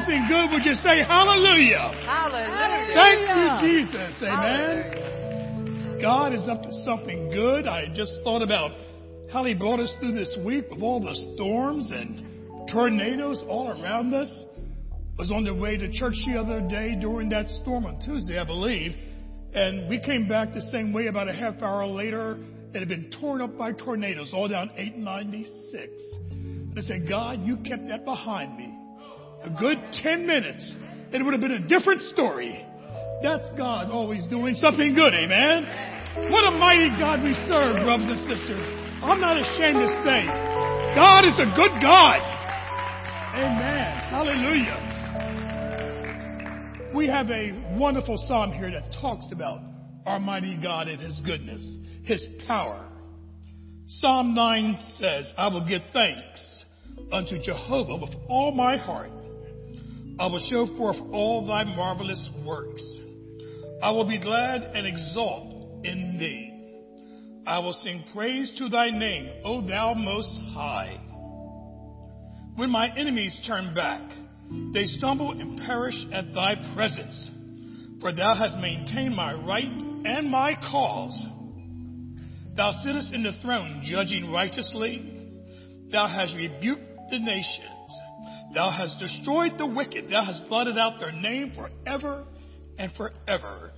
something good, would you say hallelujah? Hallelujah. Thank you, Jesus. Amen. God is up to something good. I just thought about how He brought us through this week with all the storms and tornadoes all around us. Was on the way to church the other day during that storm on Tuesday, I believe, and we came back the same way about a half hour later. It had been torn up by tornadoes all down 896. And I said, God, you kept that behind me. A good 10 minutes. And it would have been a different story. That's God always doing something good, amen? What a mighty God we serve, brothers and sisters. I'm not ashamed to say, God is a good God. Amen. Hallelujah. We have a wonderful psalm here that talks about our mighty God and His goodness, His power. Psalm 9 says, I will give thanks unto Jehovah with all my heart. I will show forth all thy marvelous works. I will be glad and exult in thee. I will sing praise to thy name, O thou most high. When my enemies turn back, they stumble and perish at thy presence. For thou hast maintained my right and my cause. Thou sittest in the throne, judging righteously. Thou hast rebuked the nations. Thou hast destroyed the wicked. Thou hast blotted out their name forever and forever.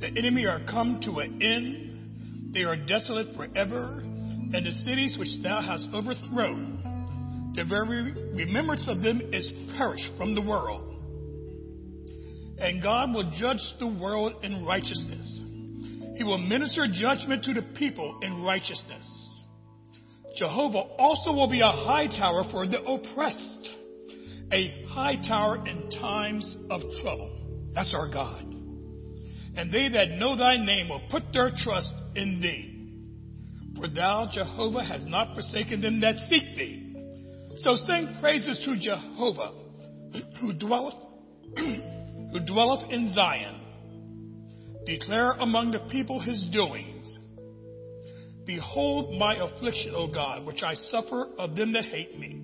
The enemy are come to an end. They are desolate forever. And the cities which thou hast overthrown, the very remembrance of them is perished from the world. And God will judge the world in righteousness. He will minister judgment to the people in righteousness. Jehovah also will be a high tower for the oppressed, a high tower in times of trouble. That's our God. And they that know thy name will put their trust in thee. For thou, Jehovah, has not forsaken them that seek thee. So sing praises to Jehovah, who dwelleth, who dwelleth in Zion. Declare among the people his doings. Behold my affliction, O God, which I suffer of them that hate me.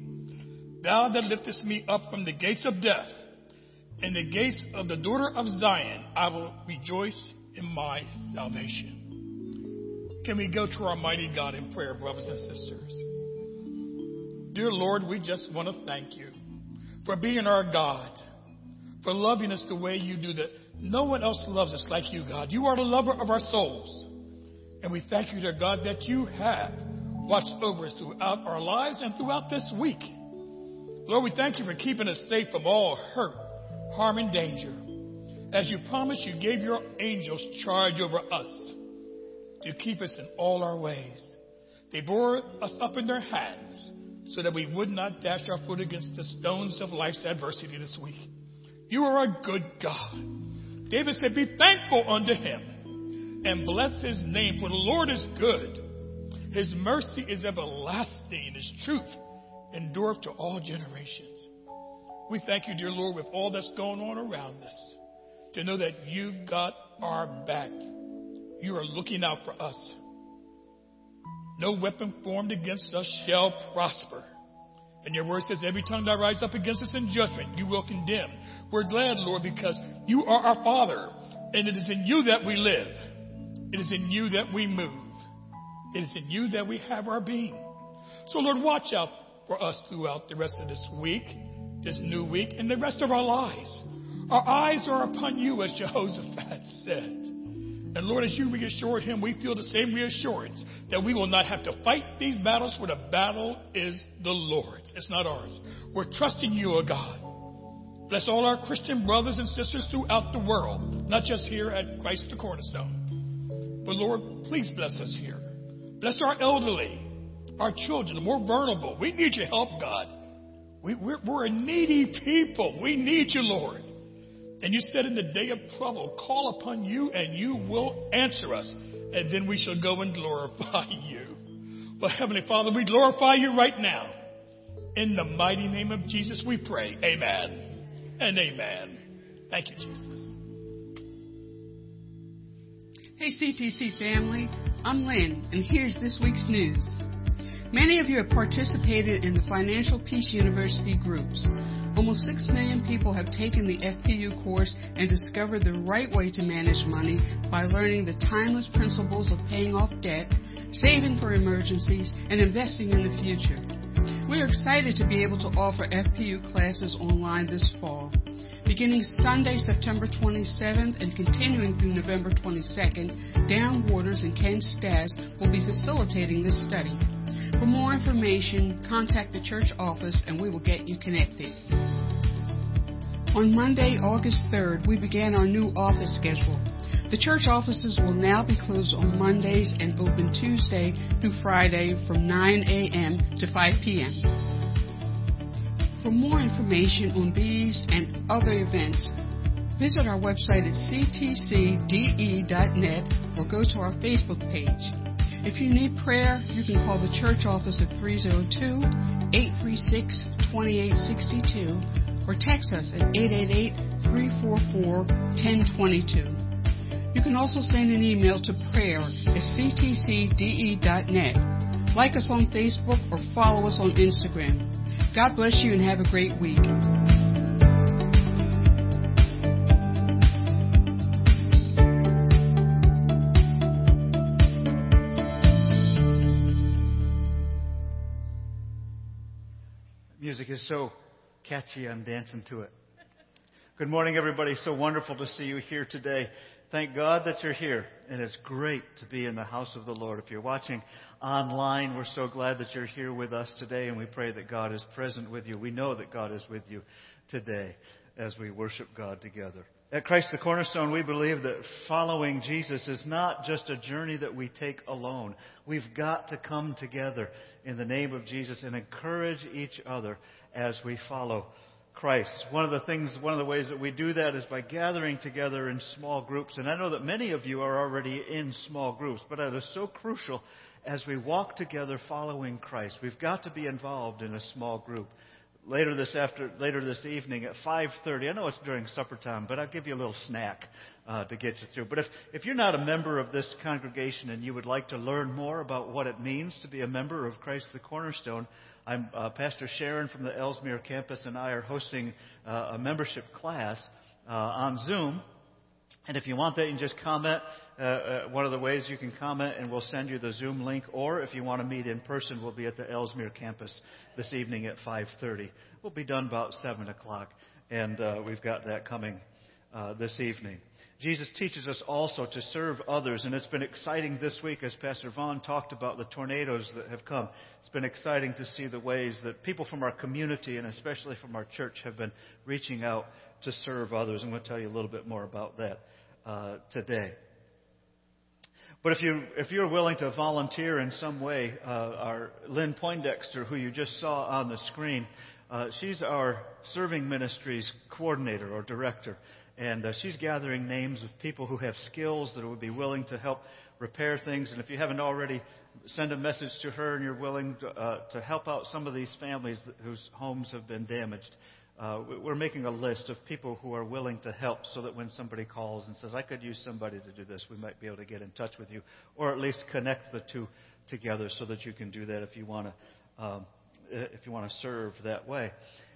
Thou that liftest me up from the gates of death, in the gates of the daughter of Zion, I will rejoice in my salvation. Can we go to our mighty God in prayer, brothers and sisters? Dear Lord, we just want to thank you for being our God, for loving us the way you do that. No one else loves us like you, God. You are the lover of our souls. And we thank you, dear God, that you have watched over us throughout our lives and throughout this week. Lord, we thank you for keeping us safe from all hurt, harm, and danger. As you promised, you gave your angels charge over us to keep us in all our ways. They bore us up in their hands so that we would not dash our foot against the stones of life's adversity this week. You are a good God. David said, Be thankful unto him and bless his name, for the Lord is good. His mercy is everlasting, his truth endureth to all generations. We thank you, dear Lord, with all that's going on around us, to know that you've got our back. You are looking out for us. No weapon formed against us shall prosper. And your word says, every tongue that rises up against us in judgment, you will condemn. We're glad, Lord, because you are our Father, and it is in you that we live. It is in you that we move. It is in you that we have our being. So, Lord, watch out for us throughout the rest of this week, this new week, and the rest of our lives. Our eyes are upon you, as Jehoshaphat said. And Lord, as you reassured him, we feel the same reassurance that we will not have to fight these battles, for the battle is the Lord's. It's not ours. We're trusting you, O God. Bless all our Christian brothers and sisters throughout the world, not just here at Christ the Cornerstone. But Lord, please bless us here. Bless our elderly, our children, the more vulnerable. We need your help, God. We, we're, we're a needy people. We need you, Lord. And you said in the day of trouble, call upon you and you will answer us. And then we shall go and glorify you. Well, Heavenly Father, we glorify you right now. In the mighty name of Jesus, we pray. Amen and amen. Thank you, Jesus. Hey, CTC family, I'm Lynn, and here's this week's news. Many of you have participated in the Financial Peace University groups. Almost 6 million people have taken the FPU course and discovered the right way to manage money by learning the timeless principles of paying off debt, saving for emergencies, and investing in the future. We are excited to be able to offer FPU classes online this fall. Beginning Sunday, September 27th and continuing through November 22nd, Dan Waters and Ken Stas will be facilitating this study. For more information, contact the church office and we will get you connected. On Monday, August 3rd, we began our new office schedule. The church offices will now be closed on Mondays and open Tuesday through Friday from 9 a.m. to 5 p.m. For more information on these and other events, visit our website at ctcde.net or go to our Facebook page. If you need prayer, you can call the church office at 302 836 2862 or text us at 888 344 1022. You can also send an email to prayer at ctcde.net. Like us on Facebook or follow us on Instagram. God bless you and have a great week. music is so catchy, I'm dancing to it. Good morning, everybody. So wonderful to see you here today. Thank God that you're here, and it's great to be in the house of the Lord. If you're watching online, we're so glad that you're here with us today, and we pray that God is present with you. We know that God is with you today as we worship God together. At Christ the Cornerstone, we believe that following Jesus is not just a journey that we take alone. We've got to come together in the name of Jesus and encourage each other as we follow Christ. One of the things, one of the ways that we do that is by gathering together in small groups. And I know that many of you are already in small groups, but that is so crucial as we walk together following Christ. We've got to be involved in a small group later this after later this evening at 5:30. I know it's during supper time, but I'll give you a little snack uh, to get you through. But if if you're not a member of this congregation and you would like to learn more about what it means to be a member of Christ the Cornerstone, I'm uh, Pastor Sharon from the Ellesmere campus and I are hosting uh, a membership class uh, on Zoom. And if you want that, you can just comment uh, uh, one of the ways you can comment, and we'll send you the Zoom link. Or if you want to meet in person, we'll be at the Ellesmere campus this evening at 5:30. We'll be done about 7 o'clock, and uh, we've got that coming uh, this evening. Jesus teaches us also to serve others, and it's been exciting this week as Pastor Vaughn talked about the tornadoes that have come. It's been exciting to see the ways that people from our community and especially from our church have been reaching out to serve others. I'm going to tell you a little bit more about that uh, today. But if you if you're willing to volunteer in some way, uh, our Lynn Poindexter, who you just saw on the screen, uh, she's our serving ministries coordinator or director, and uh, she's gathering names of people who have skills that would be willing to help repair things. And if you haven't already, send a message to her, and you're willing to, uh, to help out some of these families whose homes have been damaged uh, we're making a list of people who are willing to help so that when somebody calls and says, I could use somebody to do this, we might be able to get in touch with you or at least connect the two together so that you can do that if you want to, um, if you want to serve that way.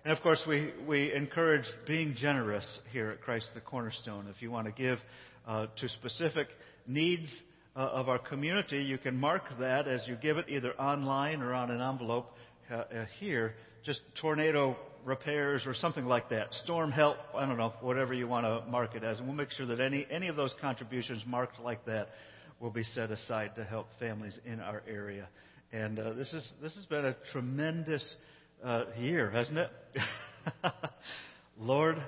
And of course, we, we encourage being generous here at Christ the Cornerstone. If you want to give uh, to specific needs uh, of our community, you can mark that as you give it either online or on an envelope uh, uh here. Just tornado repairs or something like that. Storm help, I don't know, whatever you want to mark it as. And we'll make sure that any, any of those contributions marked like that will be set aside to help families in our area. And uh, this, is, this has been a tremendous uh, year, hasn't it? Lord,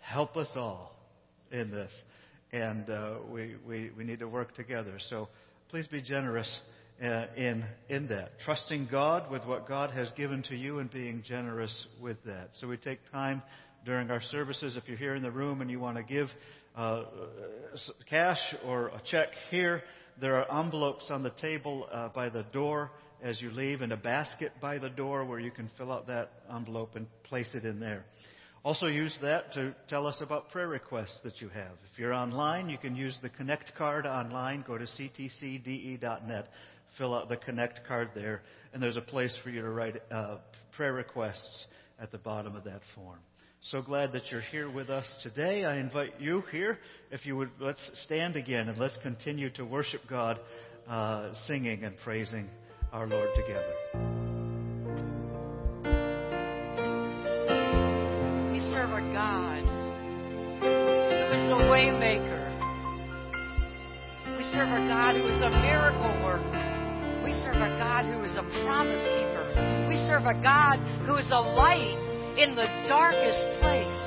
help us all in this. And uh, we, we, we need to work together. So please be generous in, in that. Trusting God with what God has given to you and being generous with that. So we take time during our services. If you're here in the room and you want to give uh, cash or a check here, there are envelopes on the table uh, by the door as you leave and a basket by the door where you can fill out that envelope and place it in there. Also use that to tell us about prayer requests that you have. If you're online, you can use the Connect card online. Go to ctcde.net fill out the connect card there, and there's a place for you to write uh, prayer requests at the bottom of that form. So glad that you're here with us today. I invite you here, if you would, let's stand again and let's continue to worship God, uh, singing and praising our Lord together. We serve a God who is a waymaker. We serve a God who is a miracle worker. We serve a God who is a promise keeper. We serve a God who is a light in the darkest place.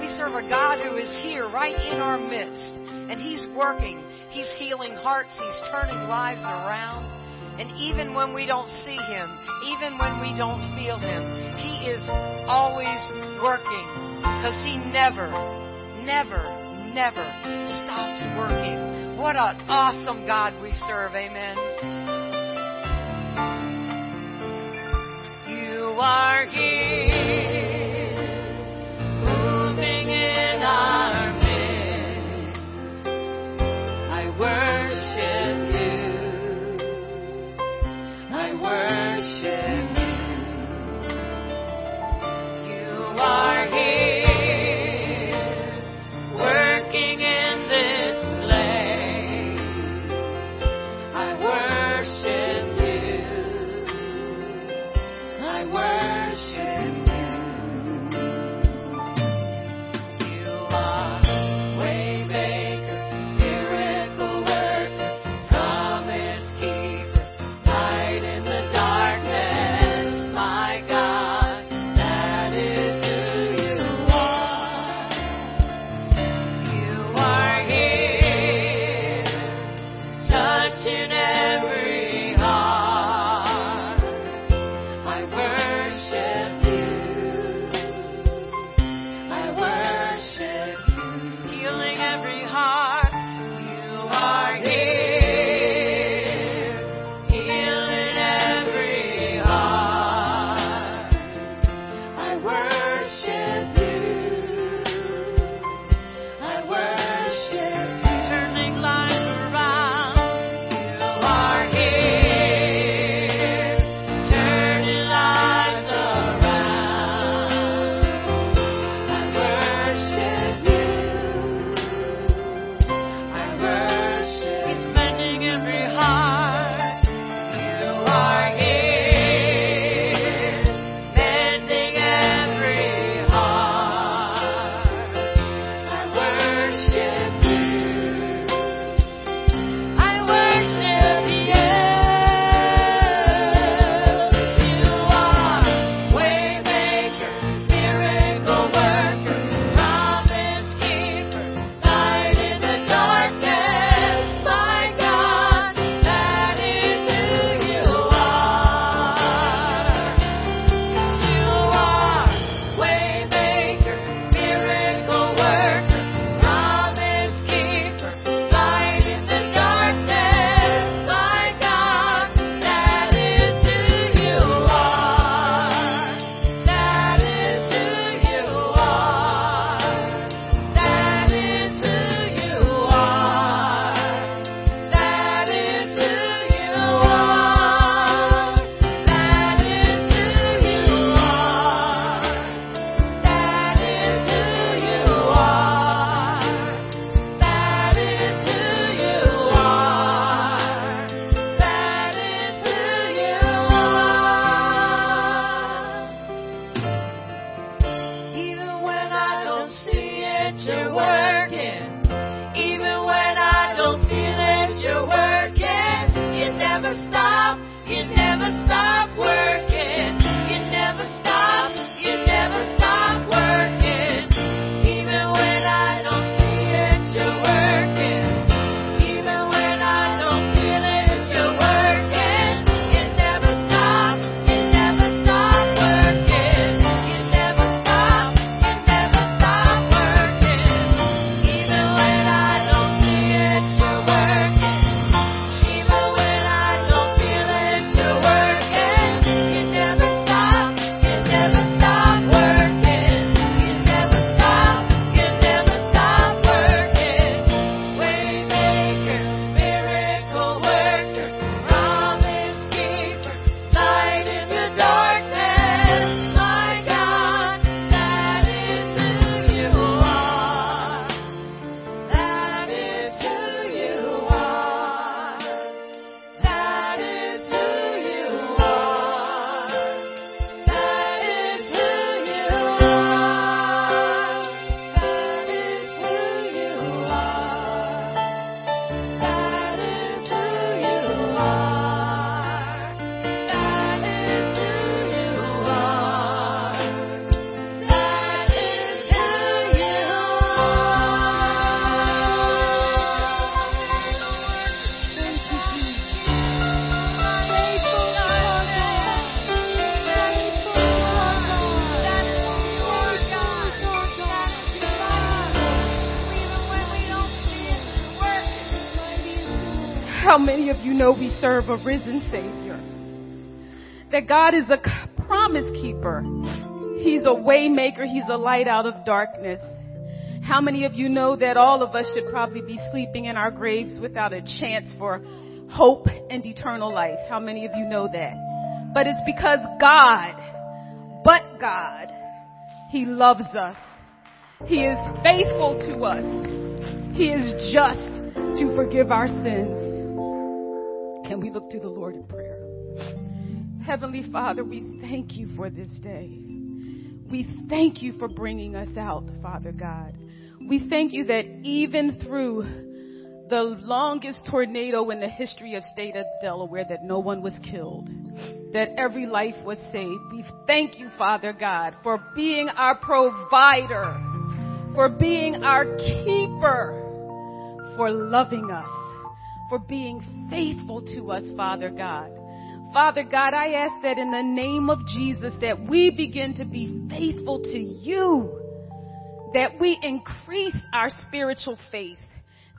We serve a God who is here right in our midst, and He's working. He's healing hearts, He's turning lives around. And even when we don't see Him, even when we don't feel Him, He is always working because He never, never, never stops working. What an awesome God we serve. Amen. You are here, know we serve a risen Savior? That God is a promise keeper. He's a way maker. He's a light out of darkness. How many of you know that all of us should probably be sleeping in our graves without a chance for hope and eternal life? How many of you know that? But it's because God, but God, He loves us. He is faithful to us. He is just to forgive our sins. Can we look to the Lord in prayer? Heavenly Father, we thank you for this day. We thank you for bringing us out, Father God. We thank you that even through the longest tornado in the history of state of Delaware that no one was killed, that every life was saved. We thank you, Father God, for being our provider, for being our keeper, for loving us, for being faithful to us, Father God. Father God, I ask that in the name of Jesus that we begin to be faithful to you that we increase our spiritual faith.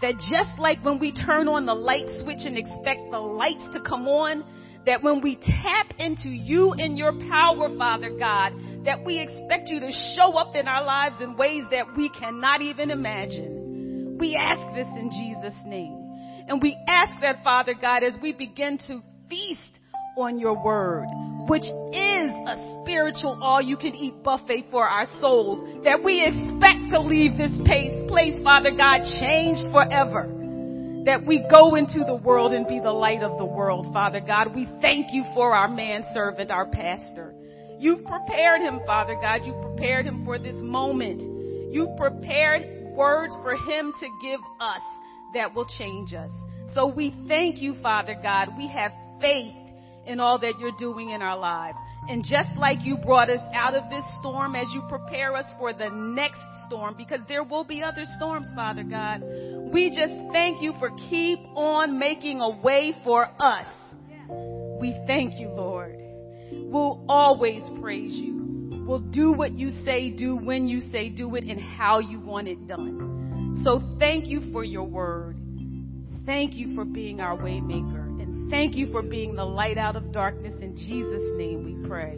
That just like when we turn on the light switch and expect the lights to come on, that when we tap into you and your power, Father God, that we expect you to show up in our lives in ways that we cannot even imagine. We ask this in Jesus' name. And we ask that, Father God, as we begin to feast on your word, which is a spiritual all you can eat buffet for our souls that we expect to leave this place, place, Father God, changed forever. That we go into the world and be the light of the world, Father God. We thank you for our manservant, our pastor. You've prepared him, Father God. You've prepared him for this moment. You've prepared words for him to give us that will change us. So we thank you, Father God. We have faith in all that you're doing in our lives. And just like you brought us out of this storm as you prepare us for the next storm, because there will be other storms, Father God, we just thank you for keep on making a way for us. We thank you, Lord. We'll always praise you. We'll do what you say do, when you say do it, and how you want it done. So thank you for your word. Thank you for being our waymaker. And thank you for being the light out of darkness. In Jesus' name we pray.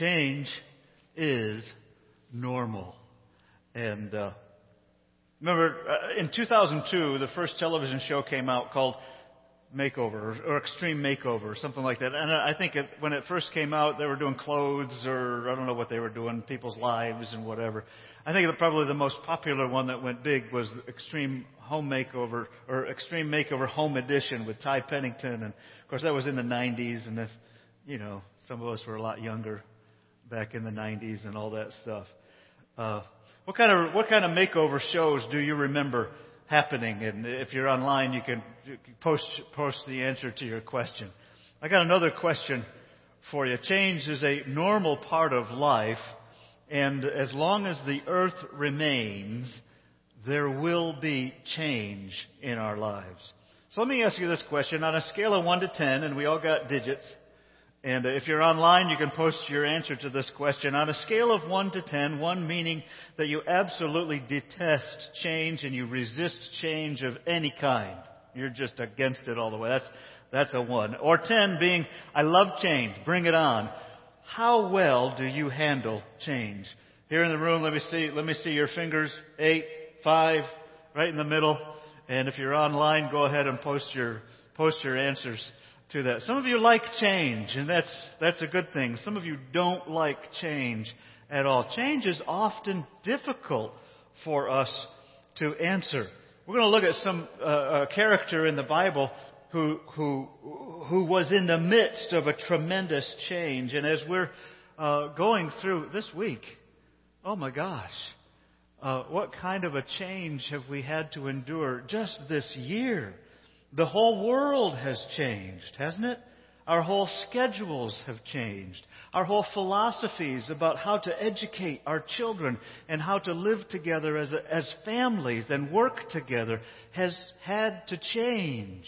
Change is normal. And uh, remember, uh, in 2002, the first television show came out called Makeover or, Extreme Makeover or something like that. And I think it, when it first came out, they were doing clothes or I don't know what they were doing, people's lives and whatever. I think that probably the most popular one that went big was Extreme Home Makeover or Extreme Makeover Home Edition with Ty Pennington. And of course, that was in the 90s. And if, you know, some of us were a lot younger back in the 90s and all that stuff. Uh, what kind of what kind of makeover shows do you remember happening? And if you're online, you can post post the answer to your question. I got another question for you. Change is a normal part of life, and as long as the earth remains, there will be change in our lives. So let me ask you this question on a scale of 1 to 10, and we all got digits. And if you're online, you can post your answer to this question. On a scale of 1 to 10, 1 meaning that you absolutely detest change and you resist change of any kind. You're just against it all the way. That's, that's a 1. Or 10 being, I love change. Bring it on. How well do you handle change? Here in the room, let me see, let me see your fingers. 8, 5, right in the middle. And if you're online, go ahead and post your post your answers to that. Some of you like change, and that's, that's a good thing. Some of you don't like change at all. Change is often difficult for us to answer. We're going to look at some uh, character in the Bible who, who, who was in the midst of a tremendous change. And as we're uh, going through this week, oh my gosh, uh, what kind of a change have we had to endure just this year? The whole world has changed, hasn't it? Our whole schedules have changed. Our whole philosophies about how to educate our children and how to live together as, a, as families and work together has had to change.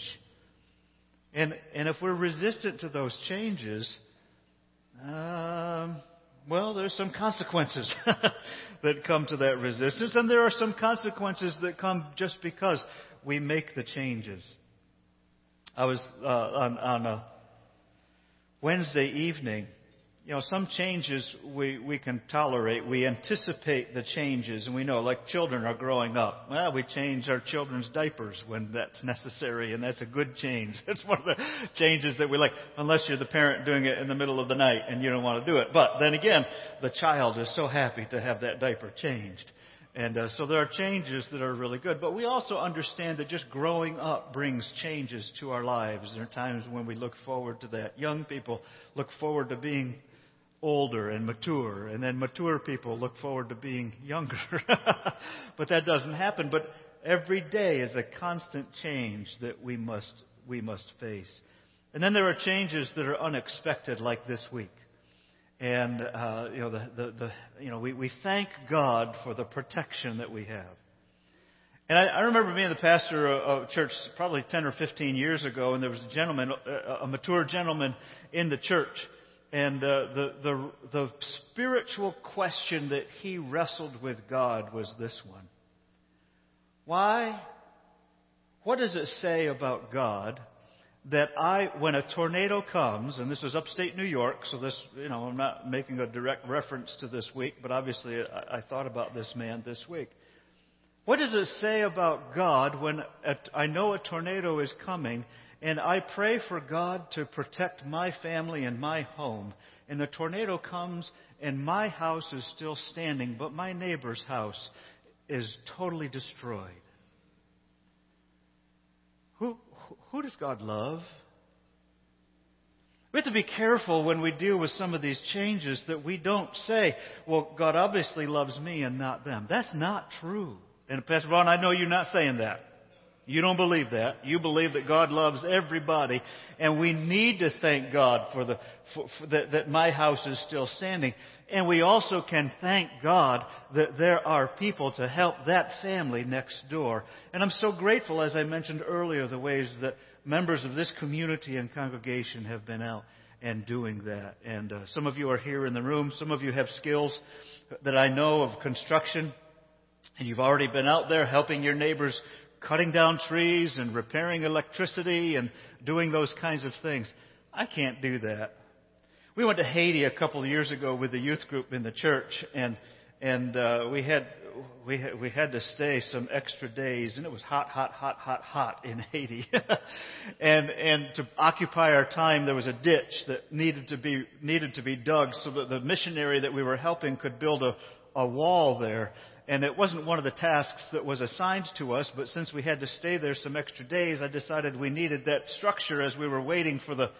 And, and if we're resistant to those changes, um, well, there's some consequences that come to that resistance, and there are some consequences that come just because we make the changes. I was uh, on, on a Wednesday evening you know, some changes we, we can tolerate. We anticipate the changes, and we know, like children are growing up. Well, we change our children's diapers when that's necessary, and that's a good change. That's one of the changes that we like, unless you're the parent doing it in the middle of the night and you don't want to do it. But then again, the child is so happy to have that diaper changed. And uh, so there are changes that are really good. But we also understand that just growing up brings changes to our lives. There are times when we look forward to that. Young people look forward to being older and mature, and then mature people look forward to being younger. but that doesn't happen. But every day is a constant change that we must, we must face. And then there are changes that are unexpected, like this week. And, uh, you know, the, the, the, you know we, we thank God for the protection that we have. And I, I remember being the pastor of, of church probably 10 or 15 years ago, and there was a gentleman, a, a mature gentleman in the church and uh, the, the, the spiritual question that he wrestled with God was this one Why? What does it say about God that I, when a tornado comes, and this is upstate New York, so this, you know, I'm not making a direct reference to this week, but obviously I, I thought about this man this week. What does it say about God when a, I know a tornado is coming and I pray for God to protect my family and my home. And the tornado comes, and my house is still standing, but my neighbor's house is totally destroyed. Who, who does God love? We have to be careful when we deal with some of these changes that we don't say, well, God obviously loves me and not them. That's not true. And Pastor Ron, I know you're not saying that. You don't believe that. You believe that God loves everybody, and we need to thank God for the for, for that, that my house is still standing. And we also can thank God that there are people to help that family next door. And I'm so grateful, as I mentioned earlier, the ways that members of this community and congregation have been out and doing that. And uh, some of you are here in the room. Some of you have skills that I know of construction. And you've already been out there helping your neighbors cutting down trees and repairing electricity and doing those kinds of things. I can't do that. We went to Haiti a couple of years ago with the youth group in the church, and and uh, we had we had, we had to stay some extra days, and it was hot, hot, hot, hot, hot in Haiti. and and to occupy our time, there was a ditch that needed to be needed to be dug so that the missionary that we were helping could build a a wall there and it wasn't one of the tasks that was assigned to us, but since we had to stay there some extra days, I decided we needed that structure as we were waiting for the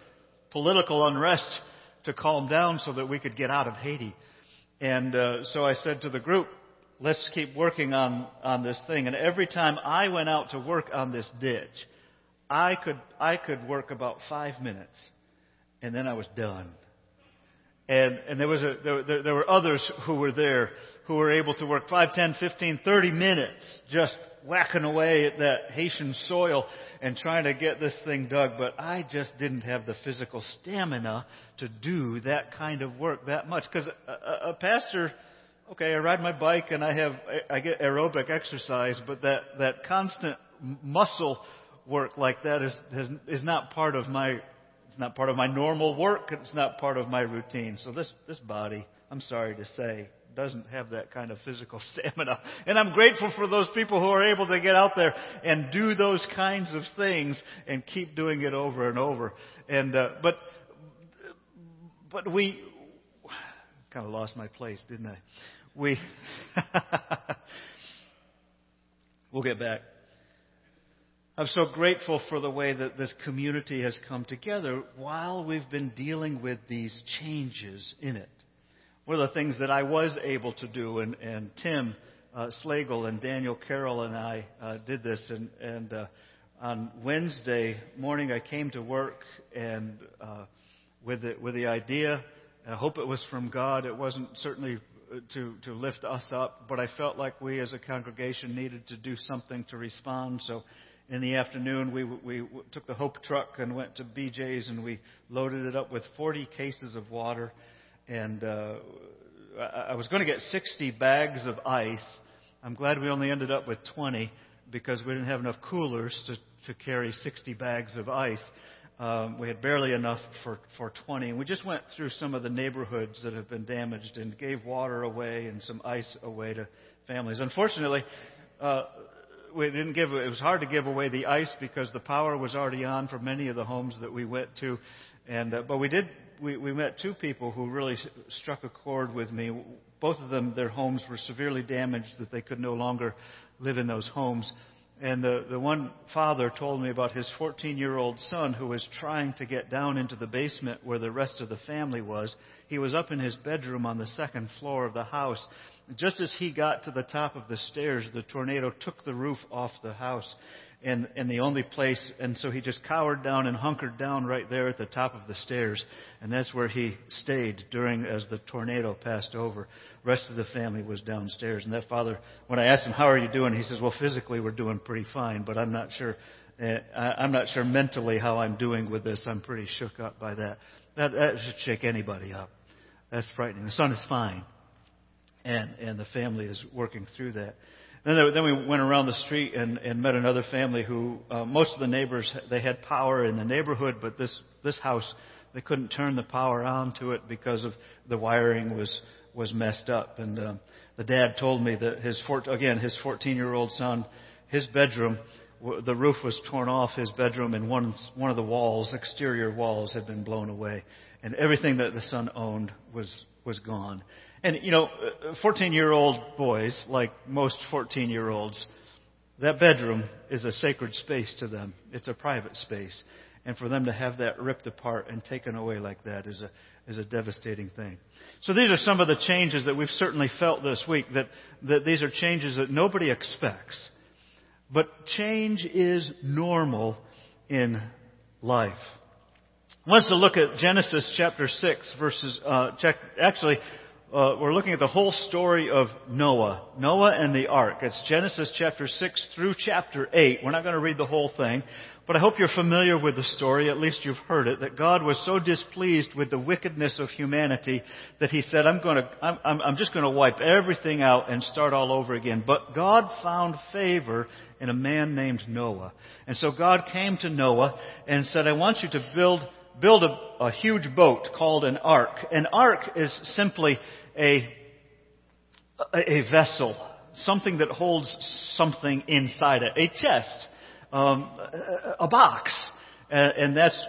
political unrest to calm down so that we could get out of Haiti. And uh, so I said to the group, let's keep working on, on this thing. And every time I went out to work on this ditch, I could, I could work about five minutes, and then I was done. And, and there, was a, there, there, were others who were there who were able to work 5, 10, 15, 30 minutes just whacking away at that Haitian soil and trying to get this thing dug, but I just didn't have the physical stamina to do that kind of work that much. Because a, a, a pastor, okay, I ride my bike and I have, I get aerobic exercise, but that, that constant muscle work like that is, is, is not part of my, it's not part of my normal work. It's not part of my routine. So this, this body, I'm sorry to say, doesn't have that kind of physical stamina. And I'm grateful for those people who are able to get out there and do those kinds of things and keep doing it over and over. And uh, but but we kind of lost my place, didn't I? We we'll get back. I'm so grateful for the way that this community has come together while we've been dealing with these changes in it. One of the things that I was able to do, and, and Tim uh, Slagle and Daniel Carroll and I uh, did this, and, and uh, on Wednesday morning I came to work and uh, with the, with the idea. I hope it was from God. It wasn't certainly to to lift us up, but I felt like we as a congregation needed to do something to respond. So in the afternoon, we, we took the Hope truck and went to BJ's and we loaded it up with 40 cases of water. And uh, I was going to get 60 bags of ice. I'm glad we only ended up with 20 because we didn't have enough coolers to, to carry 60 bags of ice. Um, we had barely enough for, for 20. And we just went through some of the neighborhoods that have been damaged and gave water away and some ice away to families. Unfortunately, uh, we didn't give it was hard to give away the ice because the power was already on for many of the homes that we went to. And uh, but we did we, we met two people who really struck a chord with me. Both of them their homes were severely damaged that they could no longer live in those homes. And the, the one father told me about his 14 year old son who was trying to get down into the basement where the rest of the family was. He was up in his bedroom on the second floor of the house just as he got to the top of the stairs, the tornado took the roof off the house. And, and the only place, and so he just cowered down and hunkered down right there at the top of the stairs. And that's where he stayed during, as the tornado passed over. The rest of the family was downstairs. And that father, when I asked him, how are you doing? He says, well, physically we're doing pretty fine, but I'm not sure, uh, I'm not sure mentally how I'm doing with this. I'm pretty shook up by that. That, that should shake anybody up. That's frightening. The son is fine and and the family is working through that. Then, then we went around the street and, and met another family who uh, most of the neighbors they had power in the neighborhood, but this this house they couldn't turn the power on to it because of the wiring was was messed up. And um, the dad told me that his four, again his 14 year old son, his bedroom, the roof was torn off his bedroom, and one one of the walls, exterior walls, had been blown away, and everything that the son owned was was gone. And, you know, 14 year old boys, like most 14 year olds, that bedroom is a sacred space to them. It's a private space. And for them to have that ripped apart and taken away like that is a, is a devastating thing. So these are some of the changes that we've certainly felt this week, that, that these are changes that nobody expects. But change is normal in life. To look at Genesis chapter 6 verses, uh, check, actually, uh, we're looking at the whole story of Noah. Noah and the ark. It's Genesis chapter 6 through chapter 8. We're not going to read the whole thing, but I hope you're familiar with the story. At least you've heard it. That God was so displeased with the wickedness of humanity that He said, I'm going to, I'm, I'm, just going to wipe everything out and start all over again. But God found favor in a man named Noah. And so God came to Noah and said, I want you to build build a, a, huge boat called an ark. An ark is simply a, a vessel, something that holds something inside it, a chest, um, a box. And that's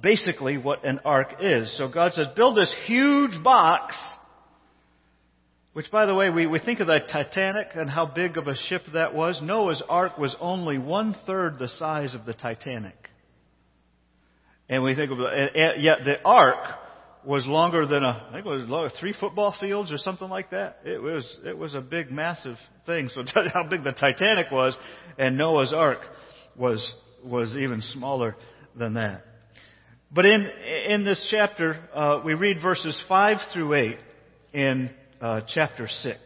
basically what an ark is. So God says, build this huge box, which by the way, we, we think of the Titanic and how big of a ship that was. Noah's ark was only one third the size of the Titanic. And we think of, yet the ark was longer than a, I think it was longer, three football fields or something like that. It was, it was a big, massive thing. So how big the Titanic was, and Noah's Ark was, was even smaller than that. But in, in this chapter, uh, we read verses 5 through 8 in uh, chapter 6.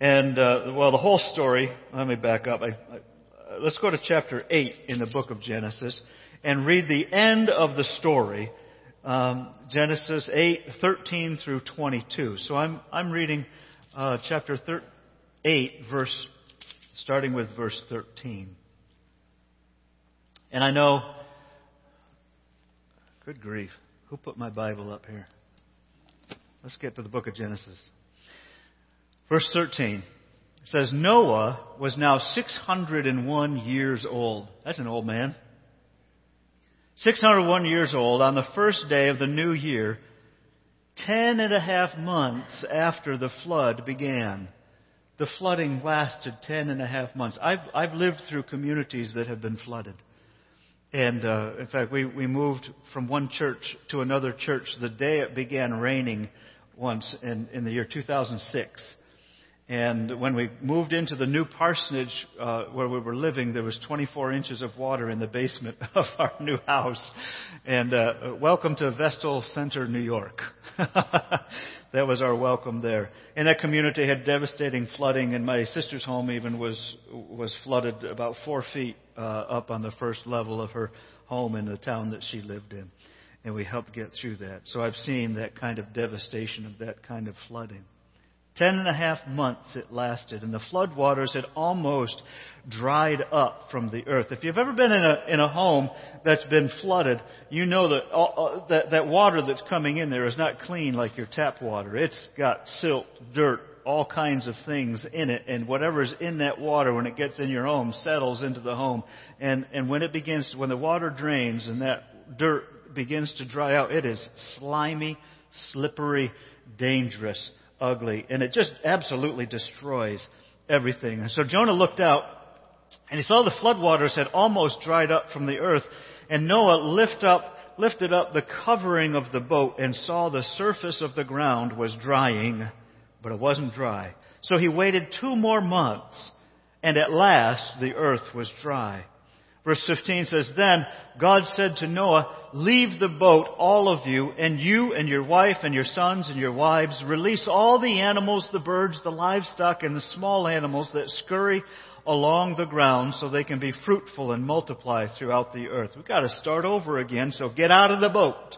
And, uh, well, the whole story, let me back up. I, I, let's go to chapter 8 in the book of Genesis and read the end of the story um, Genesis 8, 13 through 22. So I'm, I'm reading uh, chapter thir- 8, verse, starting with verse 13. And I know, good grief, who put my Bible up here? Let's get to the book of Genesis. Verse 13 says, Noah was now 601 years old. That's an old man. 601 years old on the first day of the new year, ten and a half months after the flood began. The flooding lasted ten and a half months. I've, I've lived through communities that have been flooded. And uh, in fact, we, we moved from one church to another church the day it began raining once in, in the year 2006. And when we moved into the new parsonage uh, where we were living, there was 24 inches of water in the basement of our new house. And uh, welcome to Vestal Center, New York. that was our welcome there. And that community had devastating flooding, and my sister's home even was was flooded about four feet uh, up on the first level of her home in the town that she lived in. And we helped get through that. So I've seen that kind of devastation of that kind of flooding. Ten and a half months it lasted, and the floodwaters had almost dried up from the earth. If you've ever been in a, in a home that's been flooded, you know that, uh, that that water that's coming in there is not clean like your tap water. It's got silt, dirt, all kinds of things in it, and whatever's in that water when it gets in your home settles into the home. And, and when it begins, when the water drains and that dirt begins to dry out, it is slimy, slippery, dangerous ugly, and it just absolutely destroys everything. And so Jonah looked out, and he saw the floodwaters had almost dried up from the earth, and Noah lift up, lifted up the covering of the boat and saw the surface of the ground was drying, but it wasn't dry. So he waited two more months, and at last the earth was dry. Verse 15 says, Then God said to Noah, Leave the boat, all of you, and you and your wife and your sons and your wives. Release all the animals, the birds, the livestock, and the small animals that scurry along the ground so they can be fruitful and multiply throughout the earth. We've got to start over again, so get out of the boat.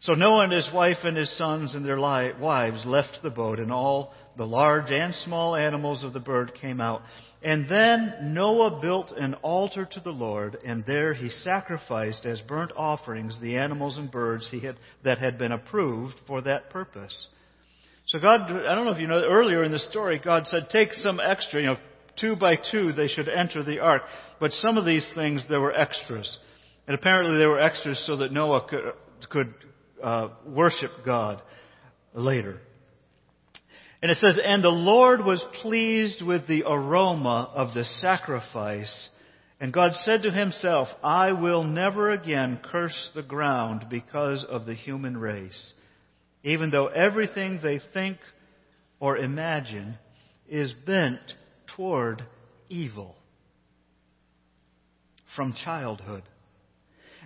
So Noah and his wife and his sons and their wives left the boat, and all the large and small animals of the bird came out. And then Noah built an altar to the Lord, and there he sacrificed as burnt offerings the animals and birds he had, that had been approved for that purpose. So God, I don't know if you know, earlier in the story, God said, take some extra, you know, two by two they should enter the ark. But some of these things, there were extras. And apparently they were extras so that Noah could, could uh, worship God later. And it says, And the Lord was pleased with the aroma of the sacrifice. And God said to himself, I will never again curse the ground because of the human race, even though everything they think or imagine is bent toward evil from childhood.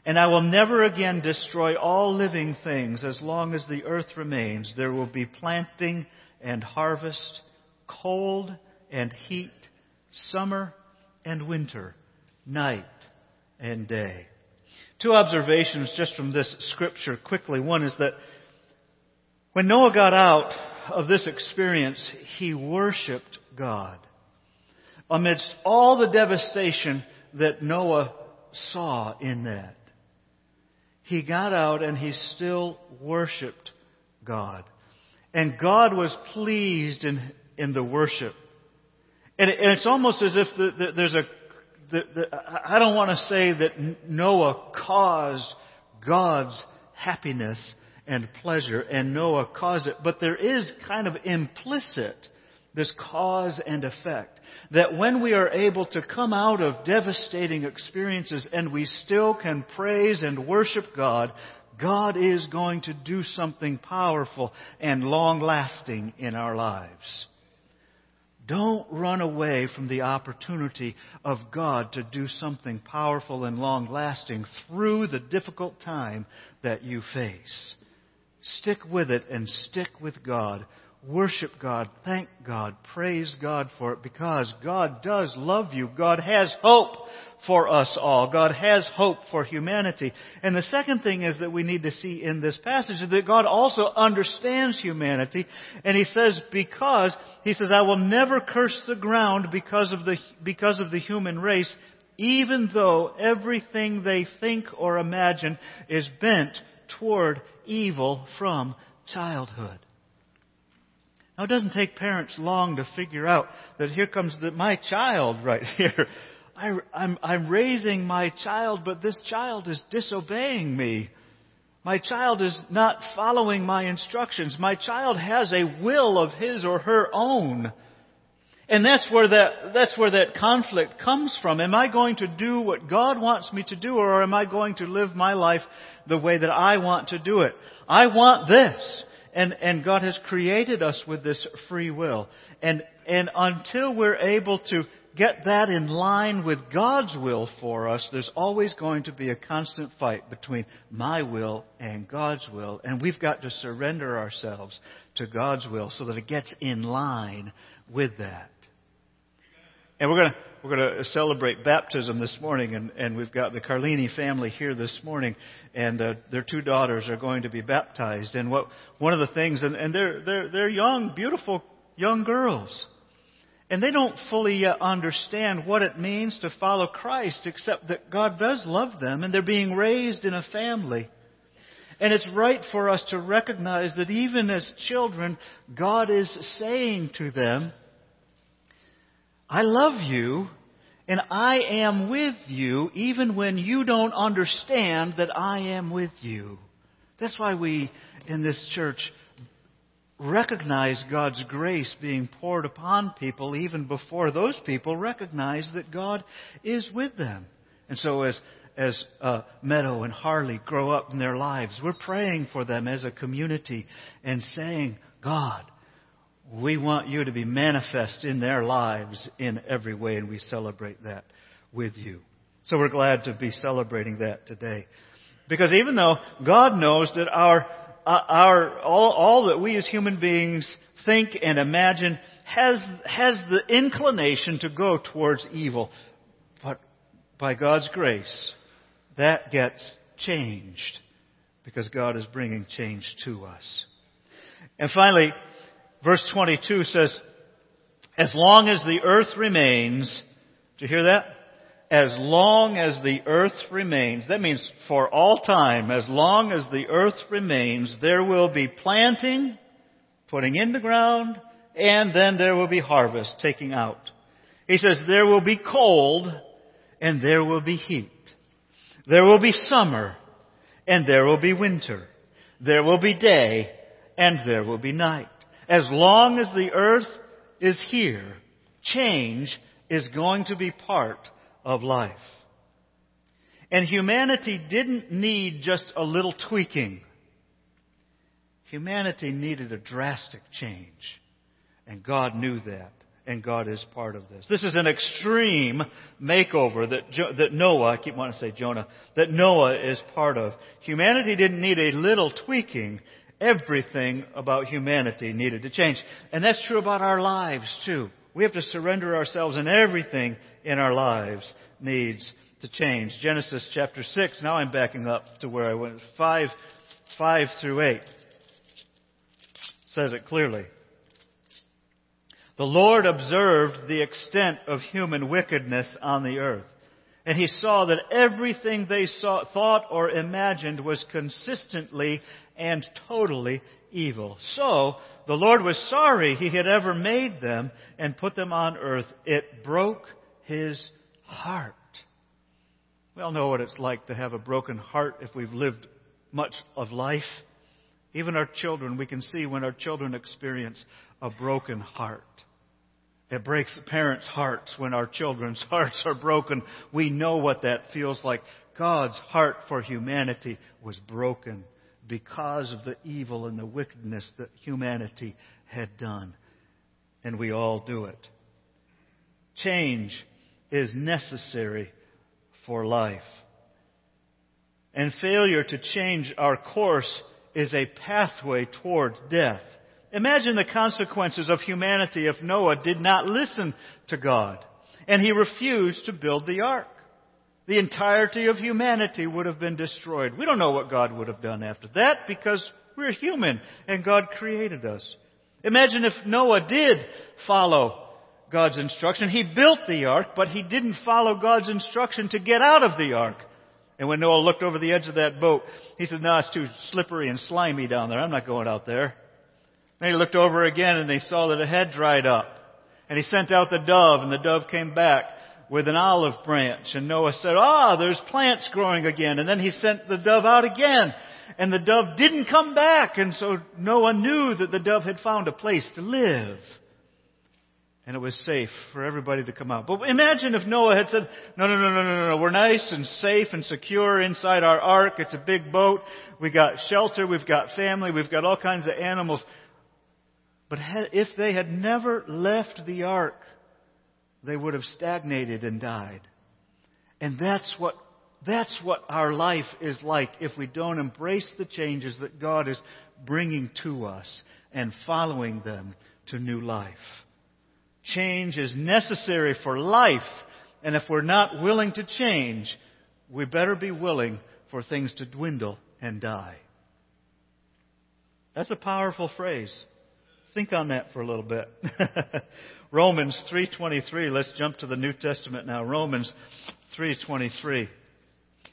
And I will never again destroy all living things as long as the earth remains. There will be planting and harvest, cold and heat, summer and winter, night and day. Two observations just from this scripture quickly. One is that when Noah got out of this experience, he worshiped God. Amidst all the devastation that Noah saw in that, he got out and he still worshiped God. And God was pleased in, in the worship. And, and it's almost as if the, the, there's a, the, I don't want to say that Noah caused God's happiness and pleasure, and Noah caused it, but there is kind of implicit this cause and effect. That when we are able to come out of devastating experiences and we still can praise and worship God, God is going to do something powerful and long lasting in our lives. Don't run away from the opportunity of God to do something powerful and long lasting through the difficult time that you face. Stick with it and stick with God Worship God. Thank God. Praise God for it because God does love you. God has hope for us all. God has hope for humanity. And the second thing is that we need to see in this passage is that God also understands humanity. And He says, because, He says, I will never curse the ground because of the, because of the human race, even though everything they think or imagine is bent toward evil from childhood. Now, it doesn't take parents long to figure out that here comes the, my child right here. I, I'm, I'm raising my child, but this child is disobeying me. My child is not following my instructions. My child has a will of his or her own. And that's where that, that's where that conflict comes from. Am I going to do what God wants me to do or am I going to live my life the way that I want to do it? I want this. And, and God has created us with this free will. And, and until we're able to get that in line with God's will for us, there's always going to be a constant fight between my will and God's will. And we've got to surrender ourselves to God's will so that it gets in line with that. And we're going to we're going to celebrate baptism this morning, and, and we've got the Carlini family here this morning, and uh, their two daughters are going to be baptized. And what one of the things, and, and they're they're they're young, beautiful young girls. And they don't fully yet understand what it means to follow Christ, except that God does love them and they're being raised in a family. And it's right for us to recognize that even as children, God is saying to them, I love you and I am with you even when you don't understand that I am with you. That's why we in this church recognize God's grace being poured upon people even before those people recognize that God is with them. And so as as uh, Meadow and Harley grow up in their lives, we're praying for them as a community and saying, God, we want you to be manifest in their lives in every way, and we celebrate that with you. So we're glad to be celebrating that today. Because even though God knows that our uh, our, all, all that we as human beings think and imagine has, has the inclination to go towards evil. But by God's grace, that gets changed because God is bringing change to us. And finally, verse 22 says, as long as the earth remains, do you hear that? as long as the earth remains, that means for all time, as long as the earth remains, there will be planting, putting in the ground, and then there will be harvest, taking out. He says there will be cold, and there will be heat. There will be summer, and there will be winter. There will be day, and there will be night. As long as the earth is here, change is going to be part of life. And humanity didn't need just a little tweaking. Humanity needed a drastic change. And God knew that. And God is part of this. This is an extreme makeover that, jo- that Noah, I keep wanting to say Jonah, that Noah is part of. Humanity didn't need a little tweaking. Everything about humanity needed to change. And that's true about our lives too. We have to surrender ourselves and everything in our lives needs to change. Genesis chapter 6, now I'm backing up to where I went, 5, 5 through 8 says it clearly. The Lord observed the extent of human wickedness on the earth. And he saw that everything they saw, thought or imagined was consistently and totally evil. So, the Lord was sorry he had ever made them and put them on earth. It broke his heart. We all know what it's like to have a broken heart if we've lived much of life. Even our children, we can see when our children experience a broken heart. It breaks the parents' hearts when our children's hearts are broken. We know what that feels like. God's heart for humanity was broken because of the evil and the wickedness that humanity had done. And we all do it. Change is necessary for life. And failure to change our course is a pathway toward death. Imagine the consequences of humanity if Noah did not listen to God and he refused to build the ark. The entirety of humanity would have been destroyed. We don't know what God would have done after that because we're human and God created us. Imagine if Noah did follow God's instruction. He built the ark, but he didn't follow God's instruction to get out of the ark. And when Noah looked over the edge of that boat, he said, no, it's too slippery and slimy down there. I'm not going out there. Then he looked over again and they saw that it had dried up. And he sent out the dove and the dove came back with an olive branch. And Noah said, ah, there's plants growing again. And then he sent the dove out again. And the dove didn't come back. And so Noah knew that the dove had found a place to live and it was safe for everybody to come out. But imagine if Noah had said, no, no, no, no, no, no, we're nice and safe and secure inside our ark. It's a big boat. We got shelter. We've got family. We've got all kinds of animals. But if they had never left the ark, they would have stagnated and died. And that's what, that's what our life is like if we don't embrace the changes that God is bringing to us and following them to new life. Change is necessary for life, and if we're not willing to change, we better be willing for things to dwindle and die. That's a powerful phrase. Think on that for a little bit. Romans 3:23. Let's jump to the New Testament now. Romans 3:23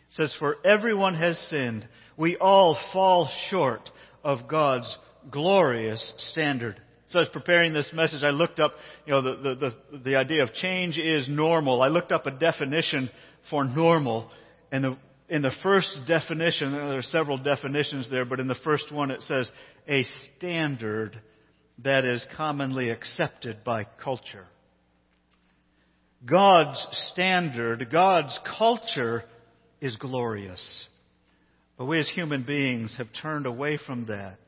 says for everyone has sinned. We all fall short of God's glorious standard. So I was preparing this message. I looked up, you know, the, the, the, the idea of change is normal. I looked up a definition for normal. And the, in the first definition, there are several definitions there, but in the first one it says a standard that is commonly accepted by culture. God's standard, God's culture is glorious. But we as human beings have turned away from that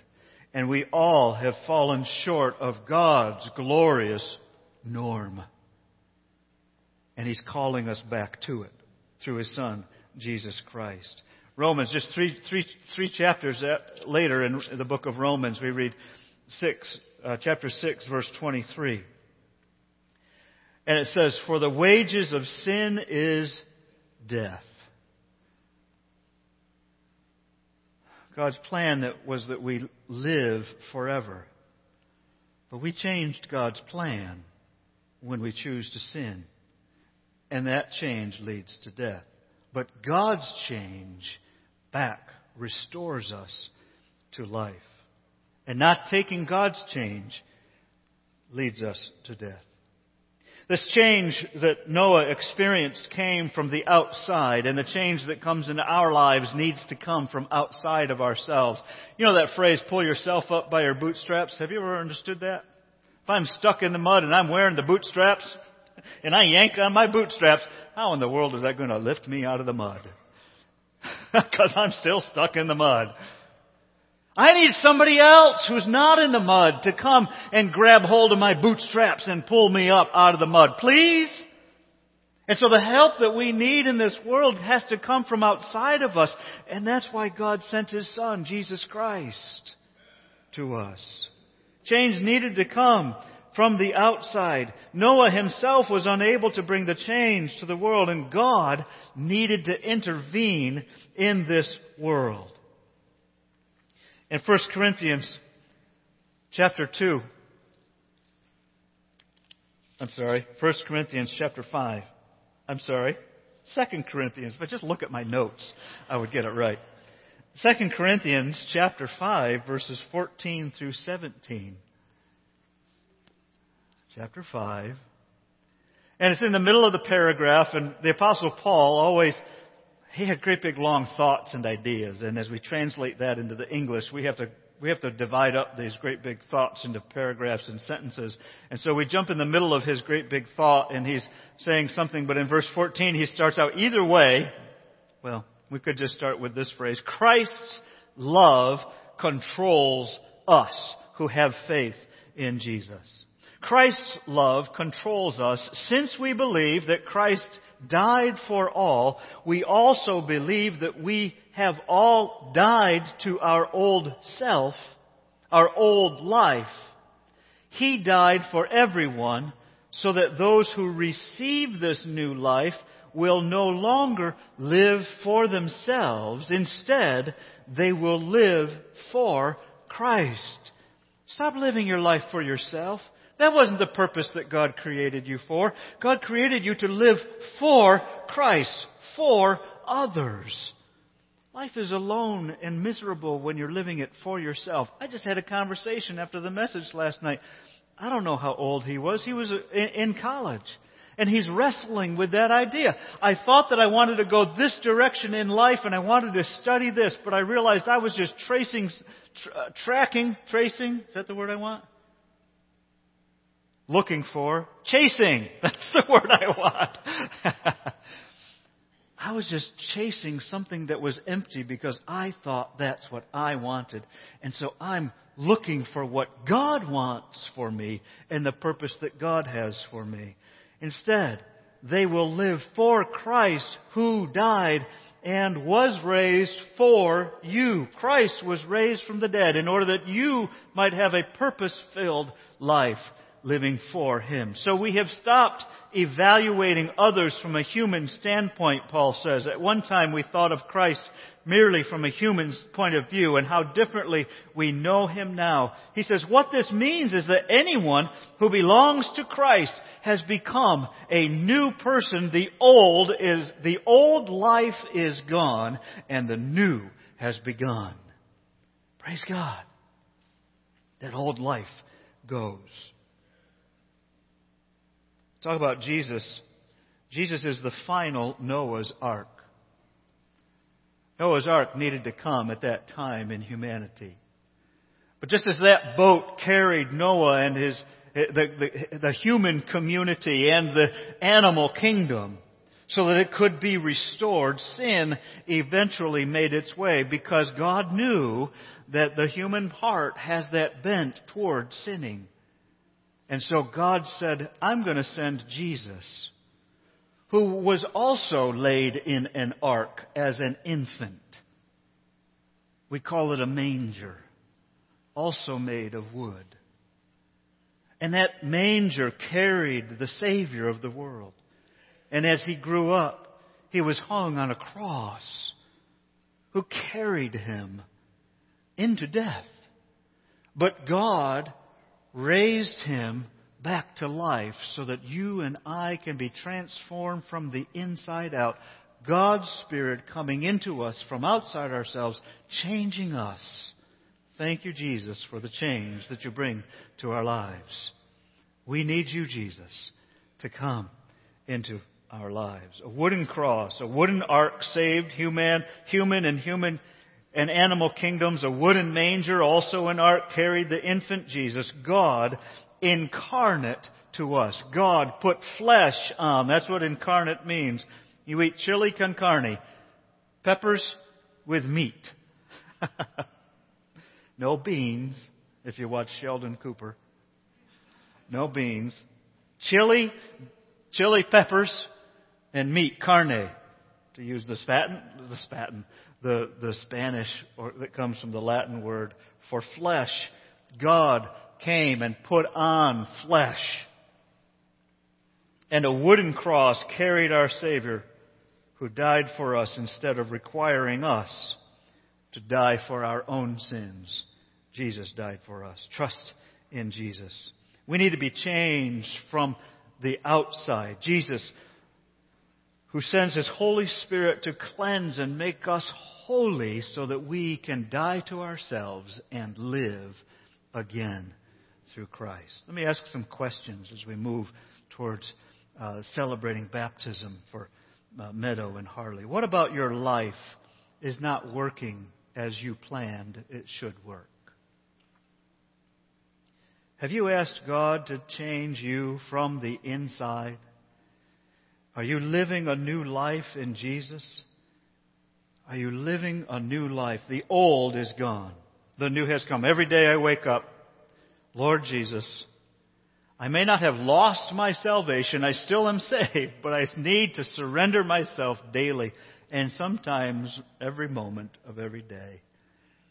and we all have fallen short of God's glorious norm. And He's calling us back to it through His Son, Jesus Christ. Romans, just three, three, three chapters uh, later in the book of Romans, we read six, uh, chapter 6, verse 23. And it says, For the wages of sin is death. God's plan that was that we live forever. But we changed God's plan when we choose to sin. And that change leads to death. But God's change back restores us to life. And not taking God's change leads us to death. This change that Noah experienced came from the outside, and the change that comes into our lives needs to come from outside of ourselves. You know that phrase, pull yourself up by your bootstraps? Have you ever understood that? If I'm stuck in the mud and I'm wearing the bootstraps, and I yank on my bootstraps, how in the world is that going to lift me out of the mud? Because I'm still stuck in the mud. I need somebody else who's not in the mud to come and grab hold of my bootstraps and pull me up out of the mud. Please? And so the help that we need in this world has to come from outside of us. And that's why God sent His Son, Jesus Christ, to us. Change needed to come from the outside. Noah himself was unable to bring the change to the world and God needed to intervene in this world. In 1 Corinthians chapter 2, I'm sorry, 1 Corinthians chapter 5. I'm sorry, 2 Corinthians, but just look at my notes. I would get it right. 2 Corinthians chapter 5 verses 14 through 17. Chapter 5. And it's in the middle of the paragraph and the apostle Paul always he had great big long thoughts and ideas, and as we translate that into the English, we have to we have to divide up these great big thoughts into paragraphs and sentences. And so we jump in the middle of his great big thought and he's saying something, but in verse 14 he starts out either way. Well, we could just start with this phrase. Christ's love controls us who have faith in Jesus. Christ's love controls us. Since we believe that Christ died for all, we also believe that we have all died to our old self, our old life. He died for everyone so that those who receive this new life will no longer live for themselves. Instead, they will live for Christ. Stop living your life for yourself. That wasn't the purpose that God created you for. God created you to live for Christ, for others. Life is alone and miserable when you're living it for yourself. I just had a conversation after the message last night. I don't know how old he was. He was in college. And he's wrestling with that idea. I thought that I wanted to go this direction in life and I wanted to study this, but I realized I was just tracing, tra- tracking, tracing, is that the word I want? Looking for, chasing. That's the word I want. I was just chasing something that was empty because I thought that's what I wanted. And so I'm looking for what God wants for me and the purpose that God has for me. Instead, they will live for Christ who died and was raised for you. Christ was raised from the dead in order that you might have a purpose-filled life living for Him. So we have stopped evaluating others from a human standpoint, Paul says. At one time we thought of Christ merely from a human point of view and how differently we know Him now. He says what this means is that anyone who belongs to Christ has become a new person. The old is, the old life is gone and the new has begun. Praise God. That old life goes. Talk about Jesus. Jesus is the final Noah's Ark. Noah's Ark needed to come at that time in humanity. But just as that boat carried Noah and his, the, the, the human community and the animal kingdom, so that it could be restored, sin eventually made its way because God knew that the human heart has that bent toward sinning. And so God said, I'm going to send Jesus, who was also laid in an ark as an infant. We call it a manger, also made of wood. And that manger carried the Savior of the world. And as he grew up, he was hung on a cross. Who carried him into death? But God raised him back to life so that you and I can be transformed from the inside out. God's Spirit coming into us from outside ourselves, changing us. Thank you, Jesus, for the change that you bring to our lives. We need you, Jesus, to come into our lives. A wooden cross, a wooden ark saved human, human and human and animal kingdoms, a wooden manger, also an ark carried the infant Jesus, God incarnate to us. God put flesh on. That's what incarnate means. You eat chili con carne, peppers with meat. no beans, if you watch Sheldon Cooper. No beans. Chili, chili peppers, and meat, carne, to use the spatin, the spatin, the, the Spanish or that comes from the Latin word for flesh. God came and put on flesh. And a wooden cross carried our Savior who died for us instead of requiring us to die for our own sins. Jesus died for us. Trust in Jesus. We need to be changed from the outside. Jesus who sends His Holy Spirit to cleanse and make us holy so that we can die to ourselves and live again through Christ. Let me ask some questions as we move towards uh, celebrating baptism for uh, Meadow and Harley. What about your life is not working as you planned it should work? Have you asked God to change you from the inside? Are you living a new life in Jesus? Are you living a new life? The old is gone. The new has come. Every day I wake up, Lord Jesus, I may not have lost my salvation. I still am saved, but I need to surrender myself daily and sometimes every moment of every day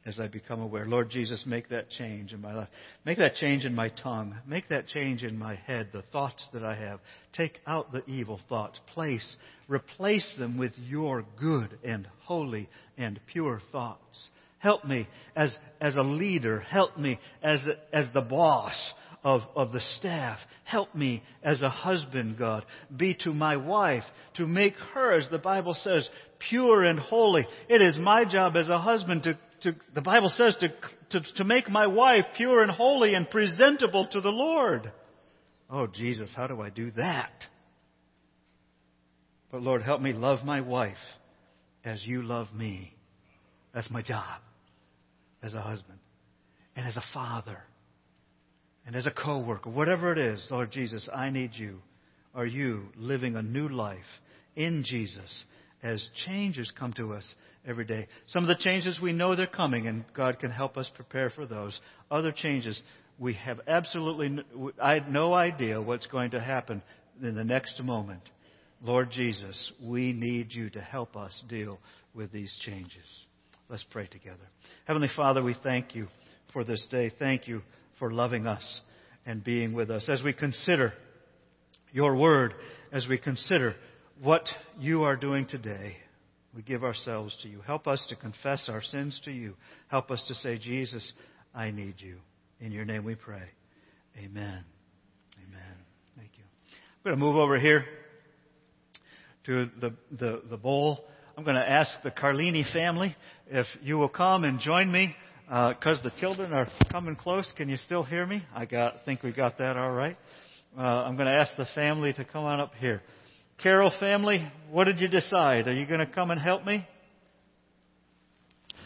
as I become aware. Lord Jesus, make that change in my life. Make that change in my tongue. Make that change in my head, the thoughts that I have. Take out the evil thoughts. Place, replace them with your good and holy and pure thoughts. Help me as, as a leader. Help me as, as the boss of, of the staff. Help me as a husband, God. Be to my wife, to make her, as the Bible says, pure and holy. It is my job as a husband to, to the Bible says, to, to, to make my wife pure and holy and presentable to the Lord. Oh, Jesus, how do I do that? But Lord, help me love my wife as you love me. That's my job as a husband and as a father and as a co-worker, whatever it is, Lord Jesus, I need you. Are you living a new life in Jesus as changes come to us every day? Some of the changes we know they're coming, and God can help us prepare for those. Other changes, we have absolutely I had no idea what's going to happen in the next moment. Lord Jesus, we need you to help us deal with these changes. Let's pray together. Heavenly Father, we thank you for this day. Thank you for loving us and being with us. As we consider your word, as we consider what you are doing today, we give ourselves to you. Help us to confess our sins to you. Help us to say, Jesus, I need you. In your name we pray. Amen. Amen. Thank you. I'm going to move over here to the, the, the bowl. I'm going to ask the Carlini family if you will come and join me because uh, the children are coming close. Can you still hear me? I got, think we got that all right. Uh, I'm going to ask the family to come on up here. Carol family, what did you decide? Are you going to come and help me?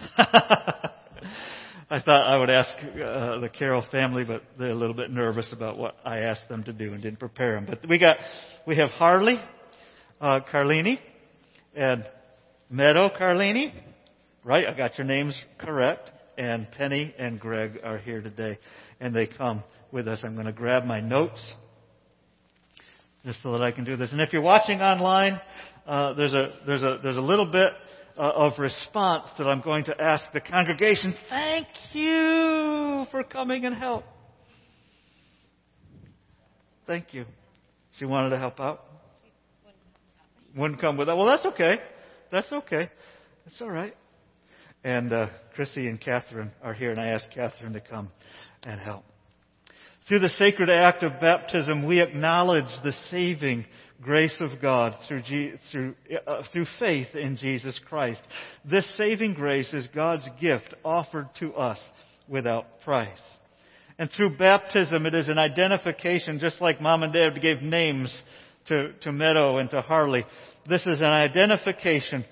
I thought I would ask uh, the Carroll family, but they're a little bit nervous about what I asked them to do and didn't prepare them. But we got, we have Harley, uh, Carlini, and Meadow Carlini. Right? I got your names correct. And Penny and Greg are here today, and they come with us. I'm going to grab my notes just so that I can do this. And if you're watching online, uh, there's a there's a there's a little bit uh, of response that I'm going to ask the congregation. Thank you for coming and help. Thank you. She wanted to help out. Wouldn't come with that. Well, that's okay. That's okay. It's all right. And uh, Chrissy and Catherine are here, and I asked Catherine to come and help. Through the sacred act of baptism, we acknowledge the saving grace of God through, through, uh, through faith in Jesus Christ. This saving grace is God's gift offered to us without price. And through baptism, it is an identification, just like mom and dad gave names to, to Meadow and to Harley. This is an identification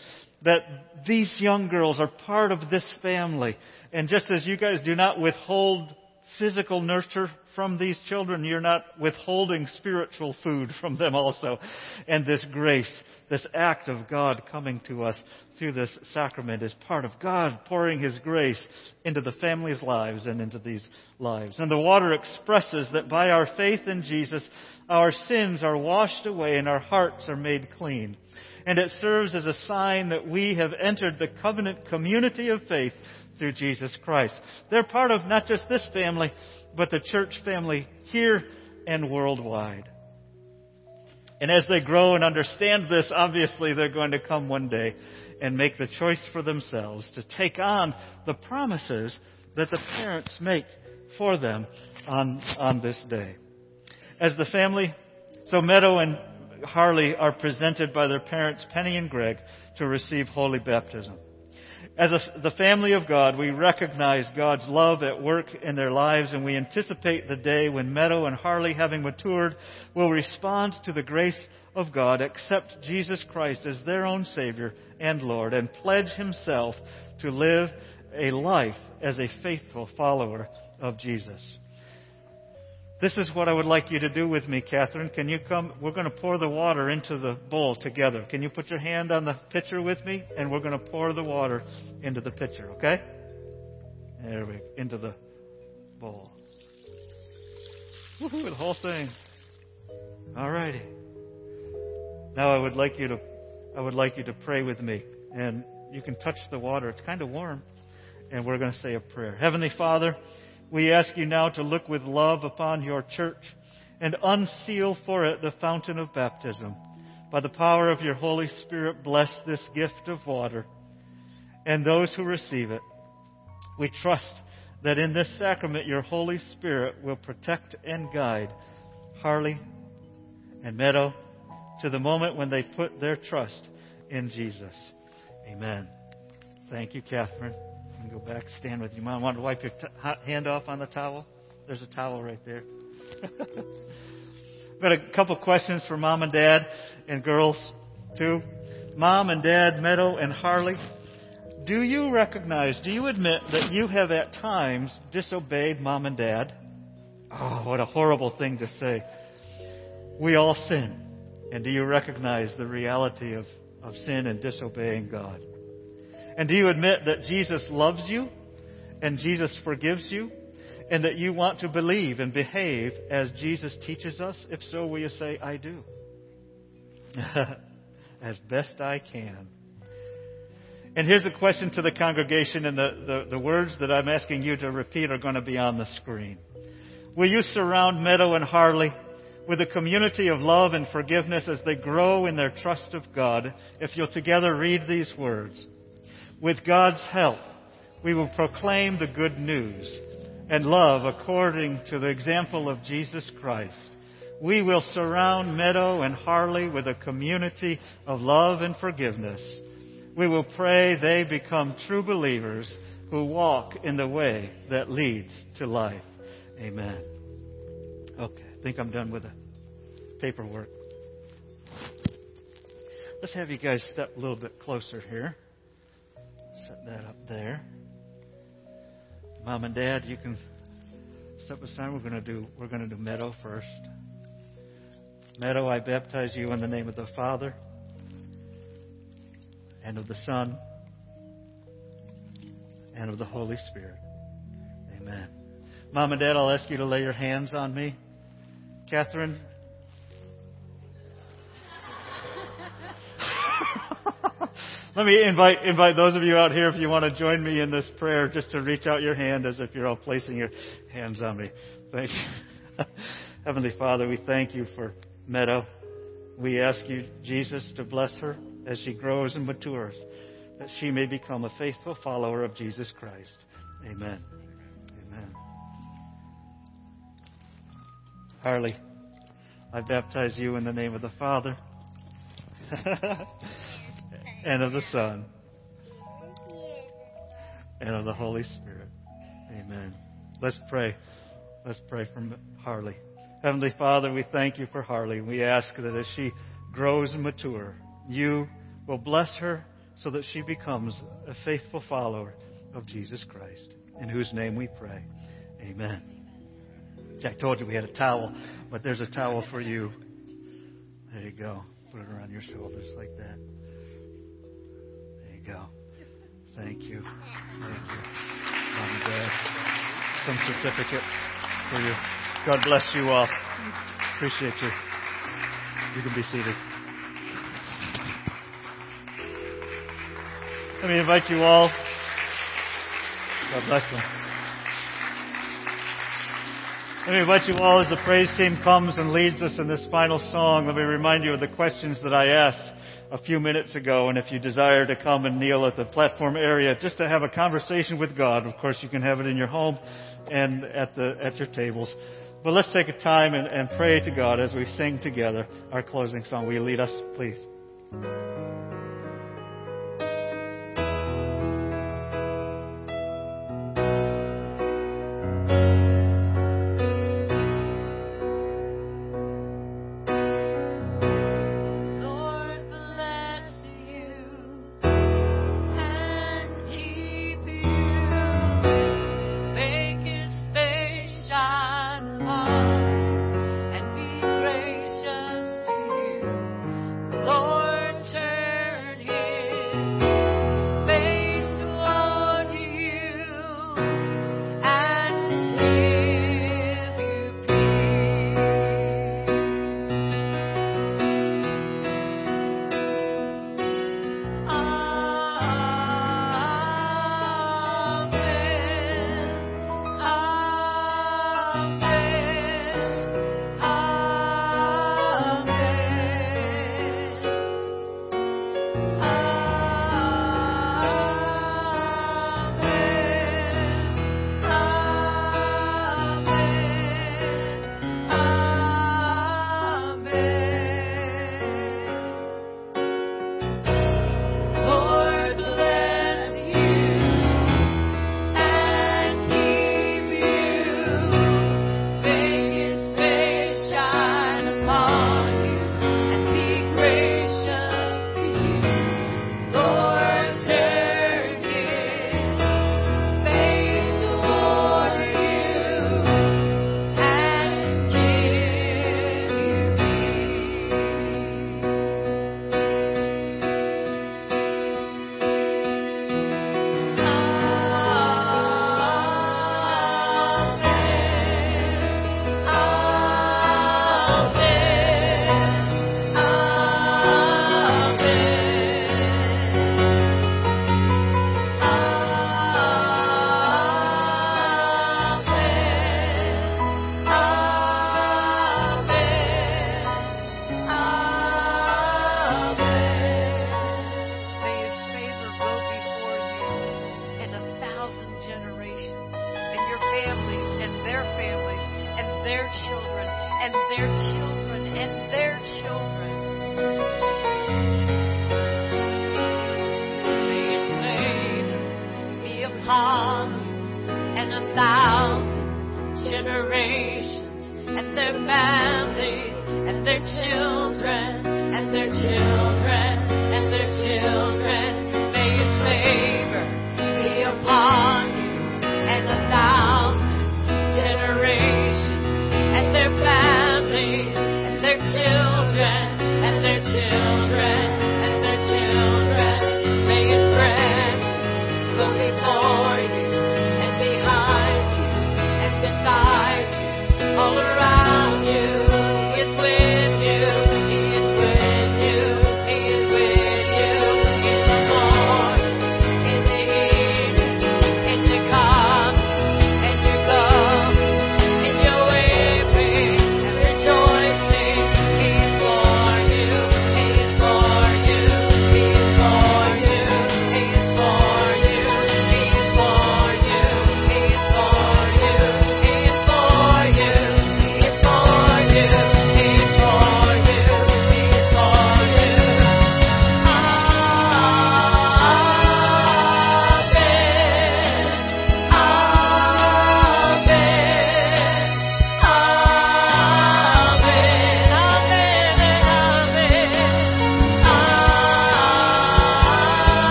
that these young girls are part of this family. And just as you guys do not withhold physical nurture from these children, you're not withholding spiritual food from them also. And this grace, this act of God coming to us through this sacrament is part of God pouring His grace into the family's lives and into these lives. And the water expresses that by our faith in Jesus, our sins are washed away and our hearts are made clean. And it serves as a sign that we have entered the covenant community of faith through Jesus Christ. They're part of not just this family, but the church family here and worldwide. And as they grow and understand this, obviously they're going to come one day and make the choice for themselves to take on the promises that the parents make for them on, on this day. As the family, so Meadow and Harley are presented by their parents, Penny and Greg, to receive holy baptism. As a, the family of God, we recognize God's love at work in their lives and we anticipate the day when Meadow and Harley, having matured, will respond to the grace of God, accept Jesus Christ as their own Savior and Lord, and pledge Himself to live a life as a faithful follower of Jesus. This is what I would like you to do with me, Catherine. Can you come? We're going to pour the water into the bowl together. Can you put your hand on the pitcher with me? And we're going to pour the water into the pitcher, okay? There we go. Into the bowl. Woohoo, the whole thing. All righty. Now I would like you to I would like you to pray with me. And you can touch the water. It's kind of warm. And we're going to say a prayer. Heavenly Father, we ask you now to look with love upon your church and unseal for it the fountain of baptism. By the power of your Holy Spirit, bless this gift of water and those who receive it. We trust that in this sacrament your Holy Spirit will protect and guide Harley and Meadow to the moment when they put their trust in Jesus. Amen. Thank you, Catherine. Go back, stand with you. mom. Want to wipe your t- hand off on the towel? There's a towel right there. I've Got a couple questions for mom and dad and girls too. Mom and dad, Meadow and Harley, do you recognize, do you admit that you have at times disobeyed mom and dad? Oh, what a horrible thing to say. We all sin. And do you recognize the reality of, of sin and disobeying God? And do you admit that Jesus loves you and Jesus forgives you and that you want to believe and behave as Jesus teaches us? If so, will you say, I do? as best I can. And here's a question to the congregation, and the, the, the, words that I'm asking you to repeat are going to be on the screen. Will you surround Meadow and Harley with a community of love and forgiveness as they grow in their trust of God if you'll together read these words? With God's help, we will proclaim the good news and love according to the example of Jesus Christ. We will surround Meadow and Harley with a community of love and forgiveness we will pray they become true believers who walk in the way that leads to life. Amen. Okay, I think I'm done with the paperwork. Let's have you guys step a little bit closer here. Set that up there. Mom and Dad, you can step aside. We're going to do we're going to do Meadow first. Meadow, I baptize you in the name of the Father and of the Son, and of the Holy Spirit. Amen. Mom and Dad, I'll ask you to lay your hands on me. Catherine. Let me invite invite those of you out here if you want to join me in this prayer, just to reach out your hand as if you're all placing your hands on me. Thank you. Heavenly Father, we thank you for Meadow. We ask you, Jesus, to bless her as she grows and matures, that she may become a faithful follower of Jesus Christ. Amen. Amen. Harley, I baptize you in the name of the Father and of the Son and of the Holy Spirit. Amen. Let's pray. Let's pray for Harley. Heavenly Father, we thank you for Harley. We ask that as she grows and mature, you will bless her so that she becomes a faithful follower of Jesus Christ, in whose name we pray. Amen. Jack told you we had a towel, but there's a towel for you. There you go. Put it around your shoulders like that. Go. Thank you. Thank you. Mom and Dad. Some certificate for you. God bless you all. Appreciate you. You can be seated. Let me invite you all. God bless them. Let me invite you all as the praise team comes and leads us in this final song. Let me remind you of the questions that I asked a few minutes ago. And if you desire to come and kneel at the platform area just to have a conversation with God, of course you can have it in your home and at the, at your tables. But let's take a time and, and pray to God as we sing together our closing song. Will you lead us, please? families and their families and their children and their children and their children. May its name be upon and a thousand generations and their families and their children and their children.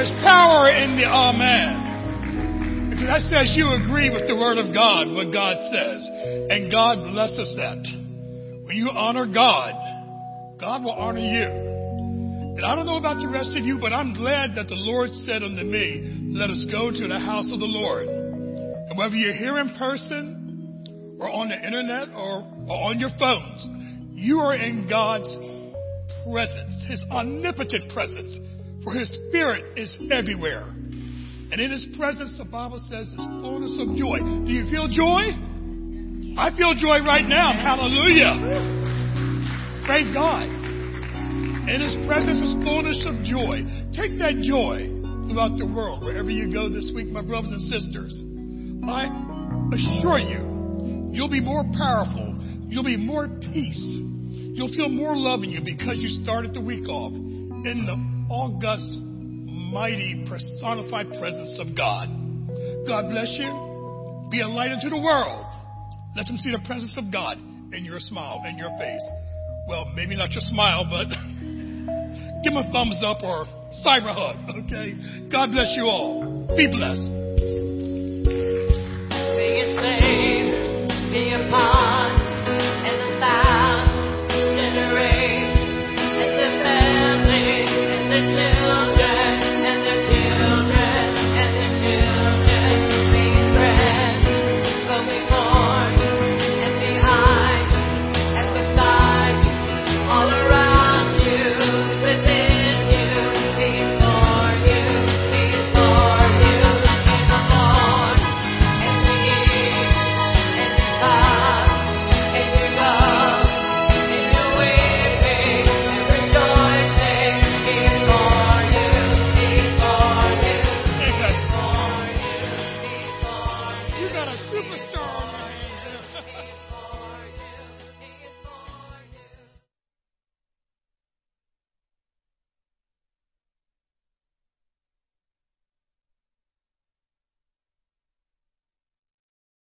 For there's power in the Amen. Because that says you agree with the Word of God, what God says. And God blesses that. When you honor God, God will honor you. And I don't know about the rest of you, but I'm glad that the Lord said unto me, let us go to the house of the Lord. And whether you're here in person or on the internet or, or on your phones, you are in God's presence, His omnipotent presence. For His Spirit is everywhere. And in His presence, the Bible says, is fullness of joy. Do you feel joy? I feel joy right now. Hallelujah. Praise God. In His presence is fullness of joy. Take that joy throughout the world, wherever you go this week, my brothers and sisters. I assure you, you'll be more powerful. You'll be more at peace. You'll feel more love in you because you started the week off in the august, mighty, personified presence of God. God bless you. Be a light unto the world. Let them see the presence of God in your smile, in your face. Well, maybe not your smile, but give them a thumbs up or cyber hug, okay? God bless you all. Be blessed. Be